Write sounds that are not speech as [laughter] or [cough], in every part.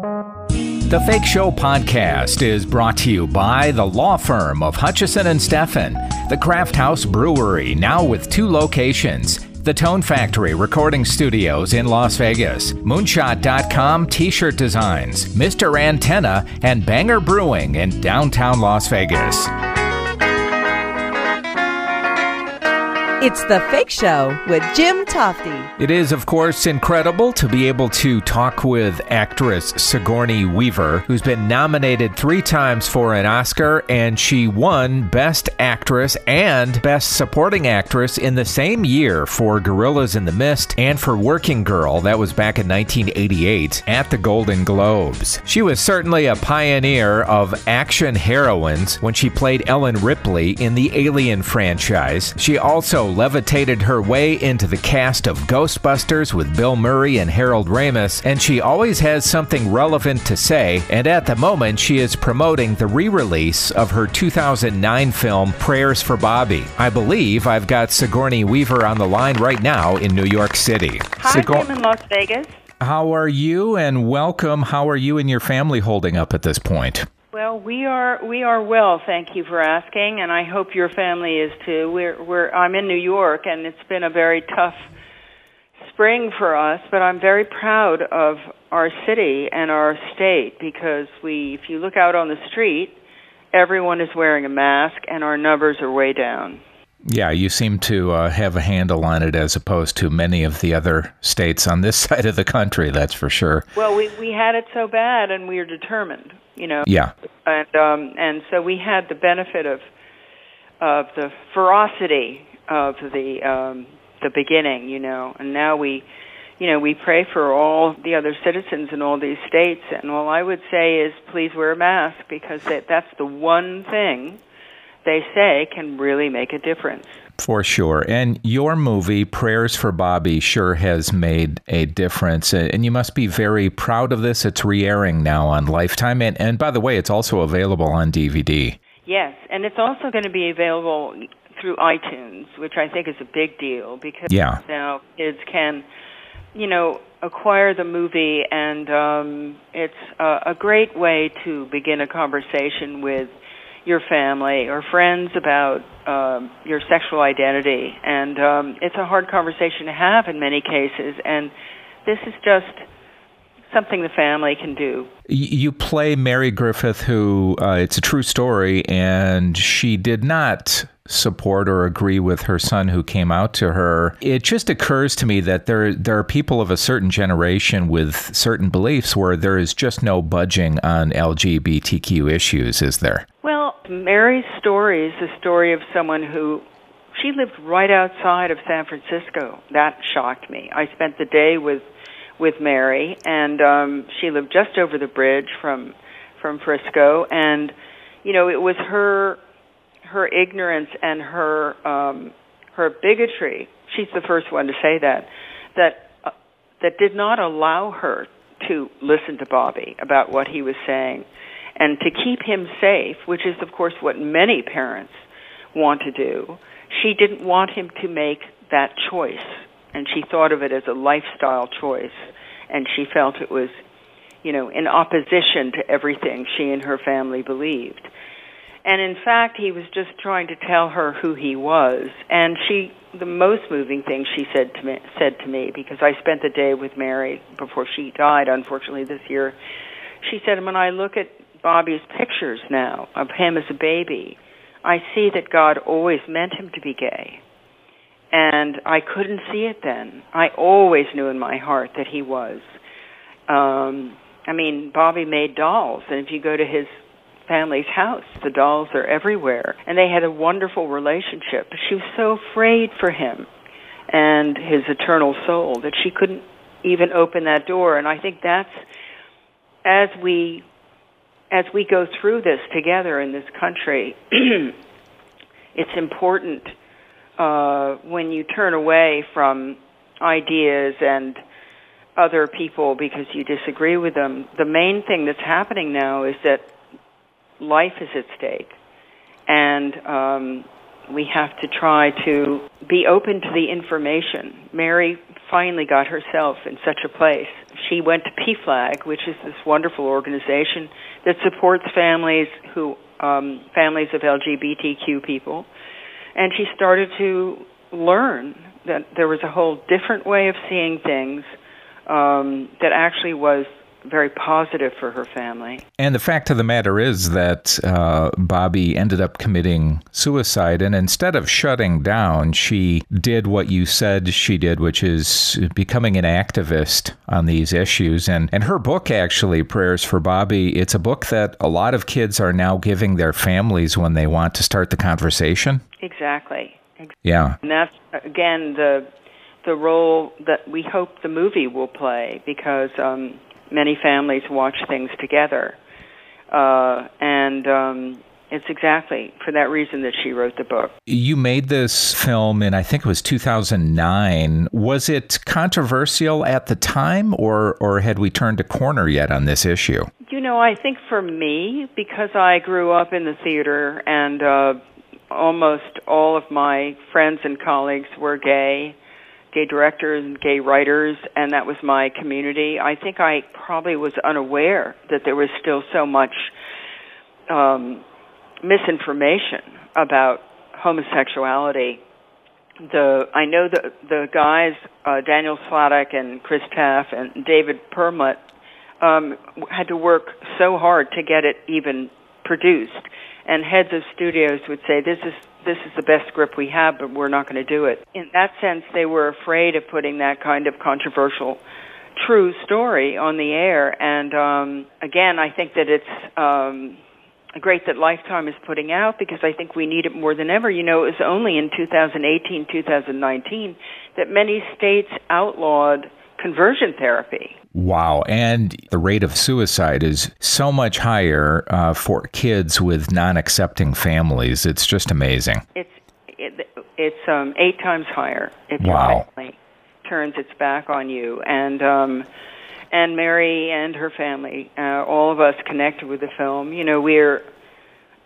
The Fake Show podcast is brought to you by the law firm of Hutchison and Steffen, the CraftHaus Brewery, now with two locations. The Tone Factory Recording Studios in Las Vegas, Moonshot.com T shirt designs, Mr. Antenna, and Banger Brewing in downtown Las Vegas. It's The Fake Show with Jim Tofte. It is, of course, incredible to be able to talk with actress Sigourney Weaver, who's been nominated three times for an Oscar, and she won Best Actress and Best Supporting Actress in the same year for Gorillas in the Mist and for Working Girl, that was back in 1988, at the Golden Globes. She was certainly a pioneer of action heroines when she played Ellen Ripley in the Alien franchise. She also levitated her way into the cast of Ghostbusters with Bill Murray and Harold Ramis, and she always has something relevant to say. And at the moment, she is promoting the re release of her 2009 film Prayers for Bobby. I believe I've got Sigourney Weaver on the line right now in New York City. Hi, I'm in Las Vegas. How are you and welcome? How are you and your family holding up at this point? Well, we are we are well, thank you for asking, and I hope your family is too. We're we're I'm in New York, and it's been a very tough spring for us, but I'm very proud of our city and our state because we, if you look out on the street, everyone is wearing a mask, and our numbers are way down. Yeah, you seem to uh, have a handle on it as opposed to many of the other states on this [laughs] side of the country, that's for sure. Well, we we had it so bad and we are determined, you know. Yeah. And um and so we had the benefit of of the ferocity of the um the beginning, you know. And now we you know, we pray for all the other citizens in all these states and all I would say is please wear a mask because that that's the one thing they say can really make a difference. For sure. And your movie, Prayers for Bobby, sure has made a difference. And you must be very proud of this. It's re airing now on Lifetime. And, and by the way, it's also available on DVD. Yes. And it's also going to be available through iTunes, which I think is a big deal because yeah. now kids can, you know, acquire the movie. And um, it's a, a great way to begin a conversation with your family or friends about um, your sexual identity, and um, it's a hard conversation to have in many cases. And this is just something the family can do. You play Mary Griffith, who uh, it's a true story, and she did not support or agree with her son who came out to her. It just occurs to me that there there are people of a certain generation with certain beliefs where there is just no budging on LGBTQ issues, is there? Well, Mary's story is the story of someone who she lived right outside of San Francisco. That shocked me. I spent the day with with Mary, and um, she lived just over the bridge from from Frisco, and you know it was her her ignorance and her um, her bigotry. She's the first one to say that that uh, that did not allow her to listen to Bobby about what he was saying and to keep him safe, which is, of course, what many parents want to do, she didn't want him to make that choice. And she thought of it as a lifestyle choice. And she felt it was, you know, in opposition to everything she and her family believed. And in fact, he was just trying to tell her who he was. And she, the most moving thing she said to me, said to me, because I spent the day with Mary before she died, unfortunately this year. She said, when I look at Bobby's pictures now of him as a baby, I see that God always meant him to be gay. And I couldn't see it then. I always knew in my heart that he was. Um, I mean, Bobby made dolls, and if you go to his family's house, the dolls are everywhere. And they had a wonderful relationship. But she was so afraid for him and his eternal soul that she couldn't even open that door. And I think that's as we as we go through this together in this country, [clears throat] it's important uh, when you turn away from ideas and other people because you disagree with them. The main thing that's happening now is that life is at stake, and um, we have to try to be open to the information. Mary finally got herself in such a place. she went to PFLAG, which is this wonderful organization that supports families who um, families of LGBTQ people, and she started to learn that there was a whole different way of seeing things um, that actually was very positive for her family. And the fact of the matter is that uh, Bobby ended up committing suicide, and instead of shutting down, she did what you said she did, which is becoming an activist on these issues. And and her book, actually, Prayers for Bobby, it's a book that a lot of kids are now giving their families when they want to start the conversation. Exactly. Yeah. And that's again the the role that we hope the movie will play because um, many families watch things together, uh, and um, it's exactly for that reason that she wrote the book. You made this film in, I think it was 2009. Was it controversial at the time, or, or had we turned a corner yet on this issue? You know, I think for me, because I grew up in the theater and uh, almost all of my friends and colleagues were gay, gay directors and gay writers, and that was my community. I think I probably was unaware that there was still so much um, misinformation about homosexuality. The I know the the guys uh, Daniel Sladek and Chris Taaffe and David Permut um, had to work so hard to get it even produced and heads of studios would say this is this is the best script we have but we're not going to do it. In that sense they were afraid of putting that kind of controversial true story on the air. And um again i think that it's um great that lifetime is putting out because i think we need it more than ever. You know it was only in 2018 2019 that many states outlawed conversion therapy Wow. And the rate of suicide is so much higher uh, for kids with non accepting families. It's just amazing. It's it, it's um, eight times higher if wow. your family turns its back on you. And um, and Mary and her family, uh, all of us connected with the film, you know, we're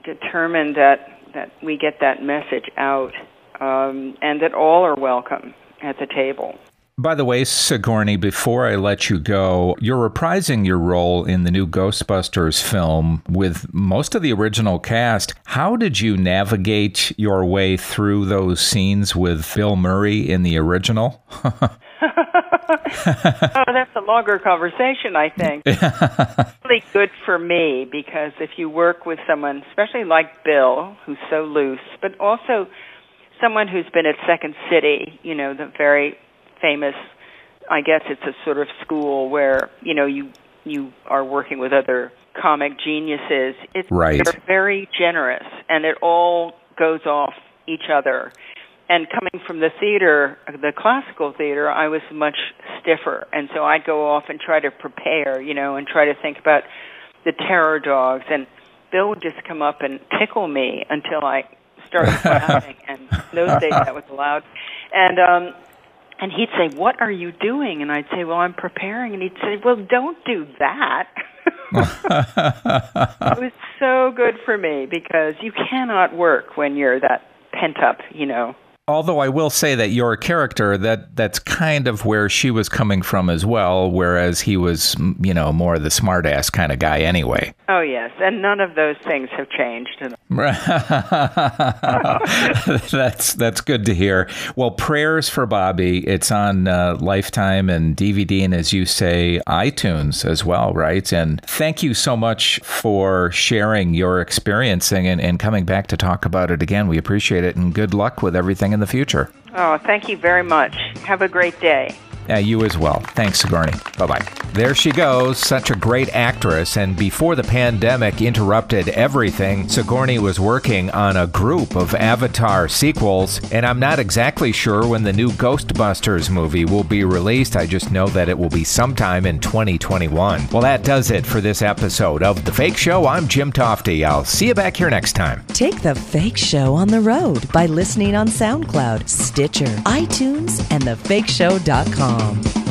determined that that we get that message out um, and that all are welcome at the table. By the way, Sigourney, before I let you go, you're reprising your role in the new Ghostbusters film with most of the original cast. How did you navigate your way through those scenes with Bill Murray in the original? [laughs] oh, that's a longer conversation, I think. [laughs] really good for me because if you work with someone, especially like Bill, who's so loose, but also someone who's been at Second City, you know, the very famous I guess it's a sort of school where, you know, you you are working with other comic geniuses. It's right. they're very generous and it all goes off each other. And coming from the theater, the classical theater, I was much stiffer. And so I'd go off and try to prepare, you know, and try to think about the terror dogs and Bill would just come up and tickle me until I started [laughs] laughing and those days that was allowed. And um and he'd say, "What are you doing?" And I'd say, "Well, I'm preparing." And he'd say, "Well, don't do that." [laughs] it was so good for me because you cannot work when you're that pent up, you know. Although I will say that your character that that's kind of where she was coming from as well, whereas he was, you know, more the smartass kind of guy anyway. Oh yes, and none of those things have changed. [laughs] that's that's good to hear. Well, prayers for Bobby. It's on uh, Lifetime and DVD, and as you say, iTunes as well, right? And thank you so much for sharing your experiencing and, and coming back to talk about it again. We appreciate it, and good luck with everything in the future. Oh, thank you very much. Have a great day. Yeah, you as well. Thanks, Sigourney. Bye bye. There she goes, such a great actress. And before the pandemic interrupted everything, Sigourney was working on a group of Avatar sequels. And I'm not exactly sure when the new Ghostbusters movie will be released. I just know that it will be sometime in 2021. Well, that does it for this episode of The Fake Show. I'm Jim Tofte. I'll see you back here next time. Take The Fake Show on the road by listening on SoundCloud, Stitcher, iTunes, and thefakeshow.com. Um.